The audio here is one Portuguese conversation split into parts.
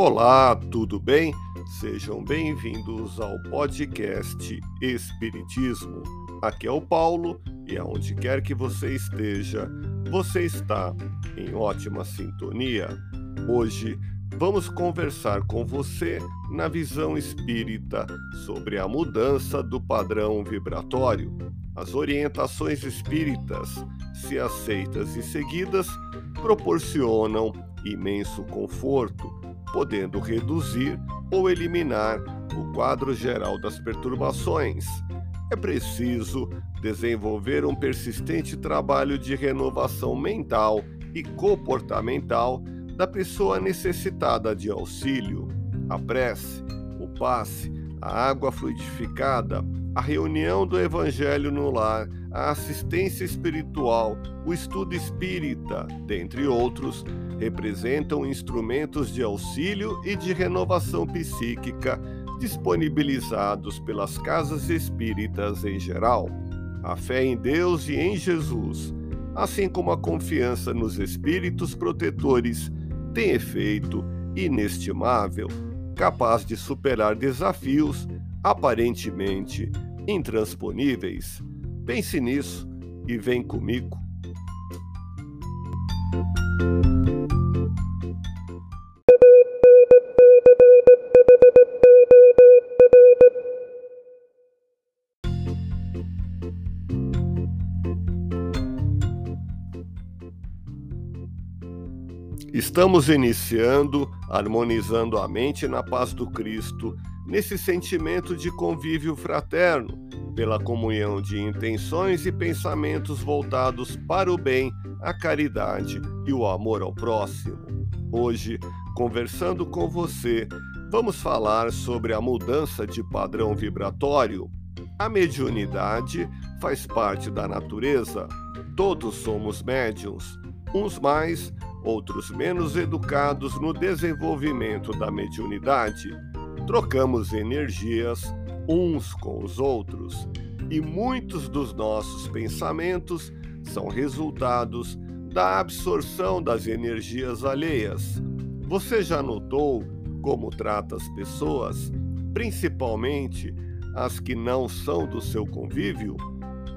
Olá, tudo bem? Sejam bem-vindos ao podcast Espiritismo. Aqui é o Paulo e aonde quer que você esteja, você está em ótima sintonia. Hoje vamos conversar com você na visão espírita sobre a mudança do padrão vibratório. As orientações espíritas, se aceitas e seguidas, proporcionam imenso conforto podendo reduzir ou eliminar o quadro geral das perturbações. É preciso desenvolver um persistente trabalho de renovação mental e comportamental da pessoa necessitada de auxílio. A prece, o passe, a água fluidificada, a reunião do Evangelho no lar, a assistência espiritual, o estudo espírita, dentre outros, representam instrumentos de auxílio e de renovação psíquica disponibilizados pelas casas espíritas em geral. A fé em Deus e em Jesus, assim como a confiança nos espíritos protetores, tem efeito inestimável, capaz de superar desafios aparentemente intransponíveis. Pense nisso e vem comigo thank you Estamos iniciando, harmonizando a mente na paz do Cristo nesse sentimento de convívio fraterno, pela comunhão de intenções e pensamentos voltados para o bem, a caridade e o amor ao próximo. Hoje, conversando com você, vamos falar sobre a mudança de padrão vibratório. A mediunidade faz parte da natureza. Todos somos médiums, uns mais, outros menos educados no desenvolvimento da mediunidade trocamos energias uns com os outros e muitos dos nossos pensamentos são resultados da absorção das energias alheias. Você já notou como trata as pessoas, principalmente as que não são do seu convívio?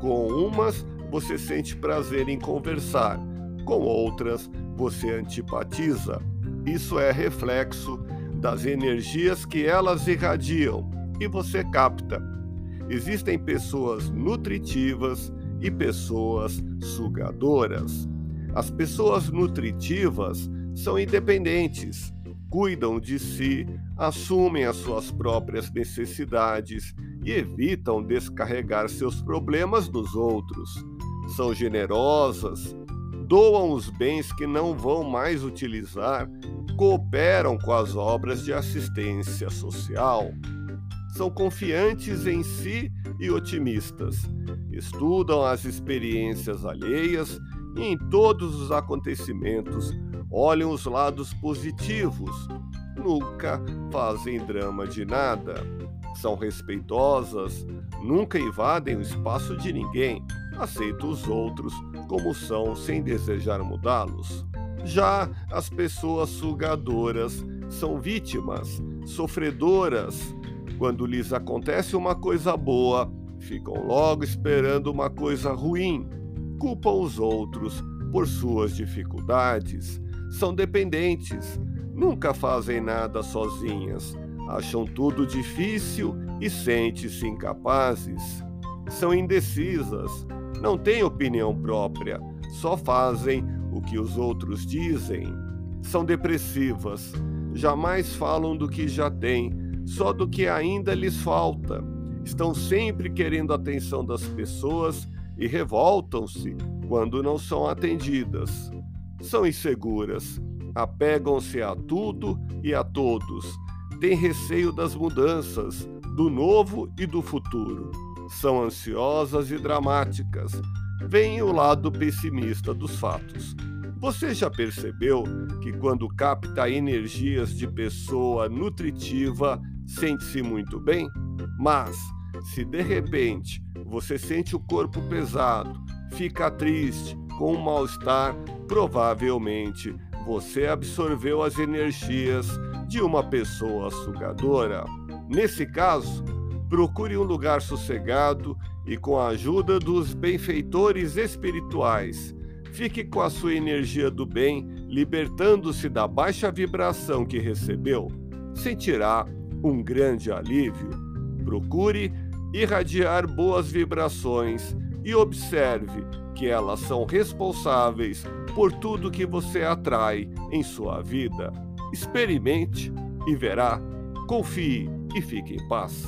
Com umas você sente prazer em conversar, com outras você antipatiza. Isso é reflexo das energias que elas irradiam e você capta. Existem pessoas nutritivas e pessoas sugadoras. As pessoas nutritivas são independentes, cuidam de si, assumem as suas próprias necessidades e evitam descarregar seus problemas nos outros. São generosas, doam os bens que não vão mais utilizar cooperam com as obras de assistência social. São confiantes em si e otimistas. Estudam as experiências alheias e em todos os acontecimentos olham os lados positivos. Nunca fazem drama de nada. São respeitosas, nunca invadem o espaço de ninguém, aceitam os outros como são sem desejar mudá-los. Já as pessoas sugadoras são vítimas, sofredoras. Quando lhes acontece uma coisa boa, ficam logo esperando uma coisa ruim. Culpam os outros por suas dificuldades. São dependentes, nunca fazem nada sozinhas. Acham tudo difícil e sentem-se incapazes. São indecisas, não têm opinião própria, só fazem o que os outros dizem. São depressivas, jamais falam do que já têm, só do que ainda lhes falta. Estão sempre querendo a atenção das pessoas e revoltam-se quando não são atendidas. São inseguras, apegam-se a tudo e a todos, têm receio das mudanças, do novo e do futuro. São ansiosas e dramáticas, vem o lado pessimista dos fatos. Você já percebeu que quando capta energias de pessoa nutritiva, sente-se muito bem? Mas, se de repente você sente o corpo pesado, fica triste, com um mal-estar, provavelmente você absorveu as energias de uma pessoa sugadora. Nesse caso, procure um lugar sossegado e com a ajuda dos benfeitores espirituais. Fique com a sua energia do bem, libertando-se da baixa vibração que recebeu. Sentirá um grande alívio. Procure irradiar boas vibrações e observe que elas são responsáveis por tudo que você atrai em sua vida. Experimente e verá. Confie e fique em paz.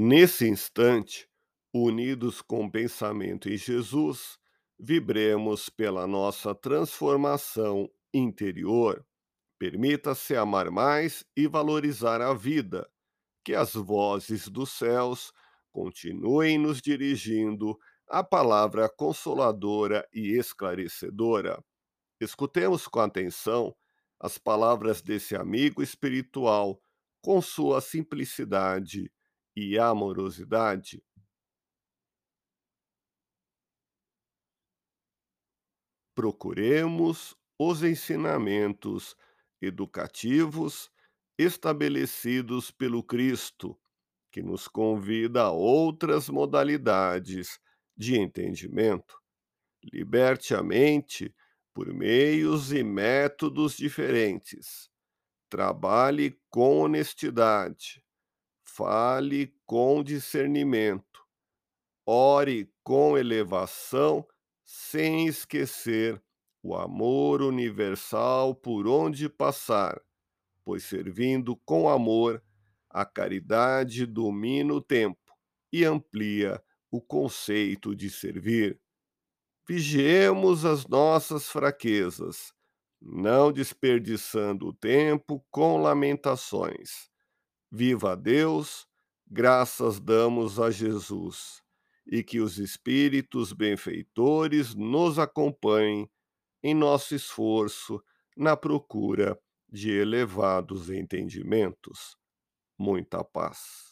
Nesse instante, unidos com o pensamento em Jesus, vibremos pela nossa transformação interior. Permita-se amar mais e valorizar a vida, que as vozes dos céus continuem nos dirigindo a palavra consoladora e esclarecedora. Escutemos com atenção as palavras desse amigo espiritual com sua simplicidade e amorosidade. Procuremos os ensinamentos educativos estabelecidos pelo Cristo, que nos convida a outras modalidades de entendimento. Liberte a mente por meios e métodos diferentes. Trabalhe com honestidade Fale com discernimento. Ore com elevação, sem esquecer o amor universal por onde passar, pois servindo com amor, a caridade domina o tempo e amplia o conceito de servir. Vigiemos as nossas fraquezas, não desperdiçando o tempo com lamentações Viva Deus, graças damos a Jesus, e que os espíritos benfeitores nos acompanhem em nosso esforço na procura de elevados entendimentos. Muita paz.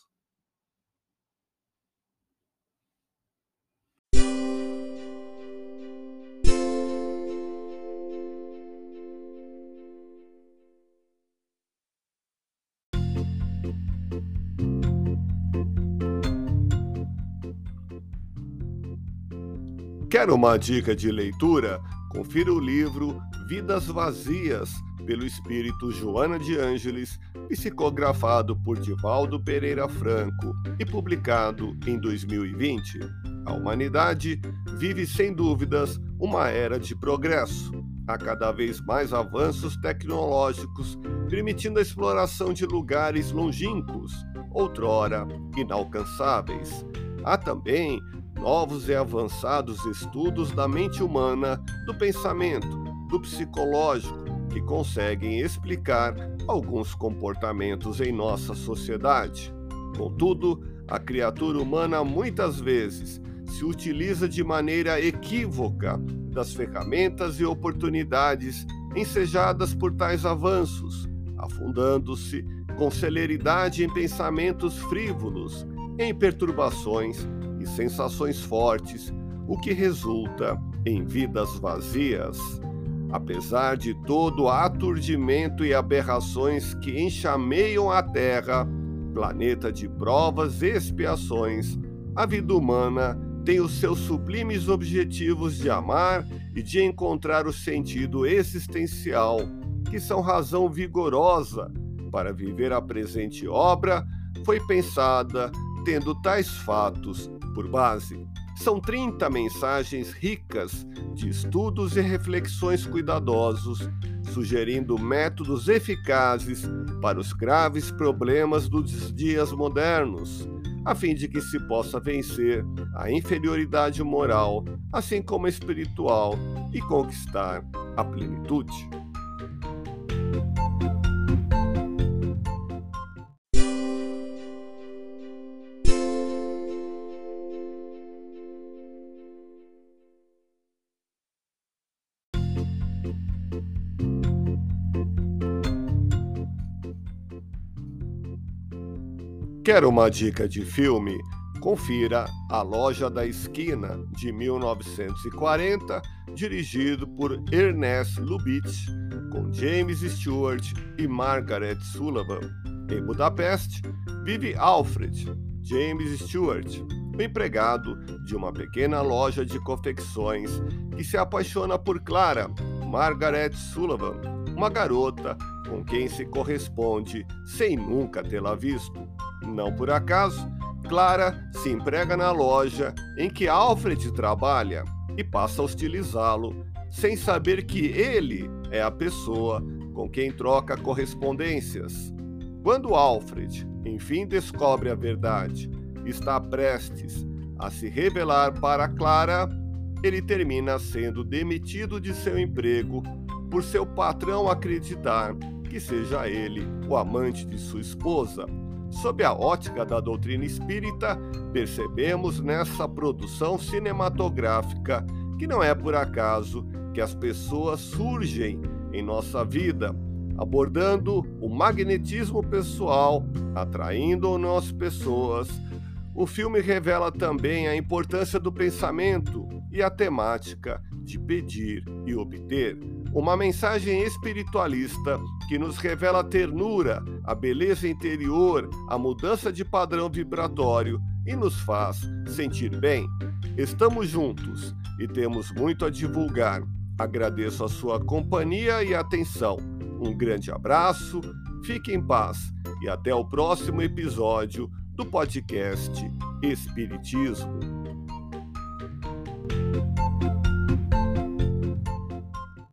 Quer uma dica de leitura? Confira o livro Vidas Vazias, pelo espírito Joana de Ângeles, psicografado por Divaldo Pereira Franco e publicado em 2020. A humanidade vive sem dúvidas uma era de progresso. Há cada vez mais avanços tecnológicos, permitindo a exploração de lugares longínquos, outrora inalcançáveis. Há também novos e avançados estudos da mente humana, do pensamento, do psicológico, que conseguem explicar alguns comportamentos em nossa sociedade. Contudo, a criatura humana muitas vezes se utiliza de maneira equívoca das ferramentas e oportunidades ensejadas por tais avanços, afundando-se com celeridade em pensamentos frívolos, em perturbações sensações fortes, o que resulta em vidas vazias. Apesar de todo aturdimento e aberrações que enxameiam a Terra, planeta de provas e expiações, a vida humana tem os seus sublimes objetivos de amar e de encontrar o sentido existencial, que são razão vigorosa para viver a presente obra, foi pensada tendo tais fatos por base. São 30 mensagens ricas de estudos e reflexões cuidadosos, sugerindo métodos eficazes para os graves problemas dos dias modernos, a fim de que se possa vencer a inferioridade moral, assim como espiritual, e conquistar a plenitude. Quer uma dica de filme? Confira A Loja da Esquina, de 1940, dirigido por Ernest Lubitsch, com James Stewart e Margaret Sullivan. Em Budapeste, vive Alfred, James Stewart, o empregado de uma pequena loja de confecções que se apaixona por Clara, Margaret Sullivan, uma garota com quem se corresponde sem nunca tê-la visto. Não por acaso, Clara se emprega na loja em que Alfred trabalha e passa a hostilizá-lo, sem saber que ele é a pessoa com quem troca correspondências. Quando Alfred, enfim, descobre a verdade, está prestes a se revelar para Clara, ele termina sendo demitido de seu emprego por seu patrão acreditar que seja ele o amante de sua esposa. Sob a ótica da doutrina espírita, percebemos nessa produção cinematográfica que não é por acaso que as pessoas surgem em nossa vida, abordando o magnetismo pessoal, atraindo nossas pessoas. O filme revela também a importância do pensamento e a temática de pedir e obter uma mensagem espiritualista que nos revela a ternura, a beleza interior, a mudança de padrão vibratório e nos faz sentir bem. Estamos juntos e temos muito a divulgar. Agradeço a sua companhia e atenção. Um grande abraço, fique em paz e até o próximo episódio do podcast Espiritismo.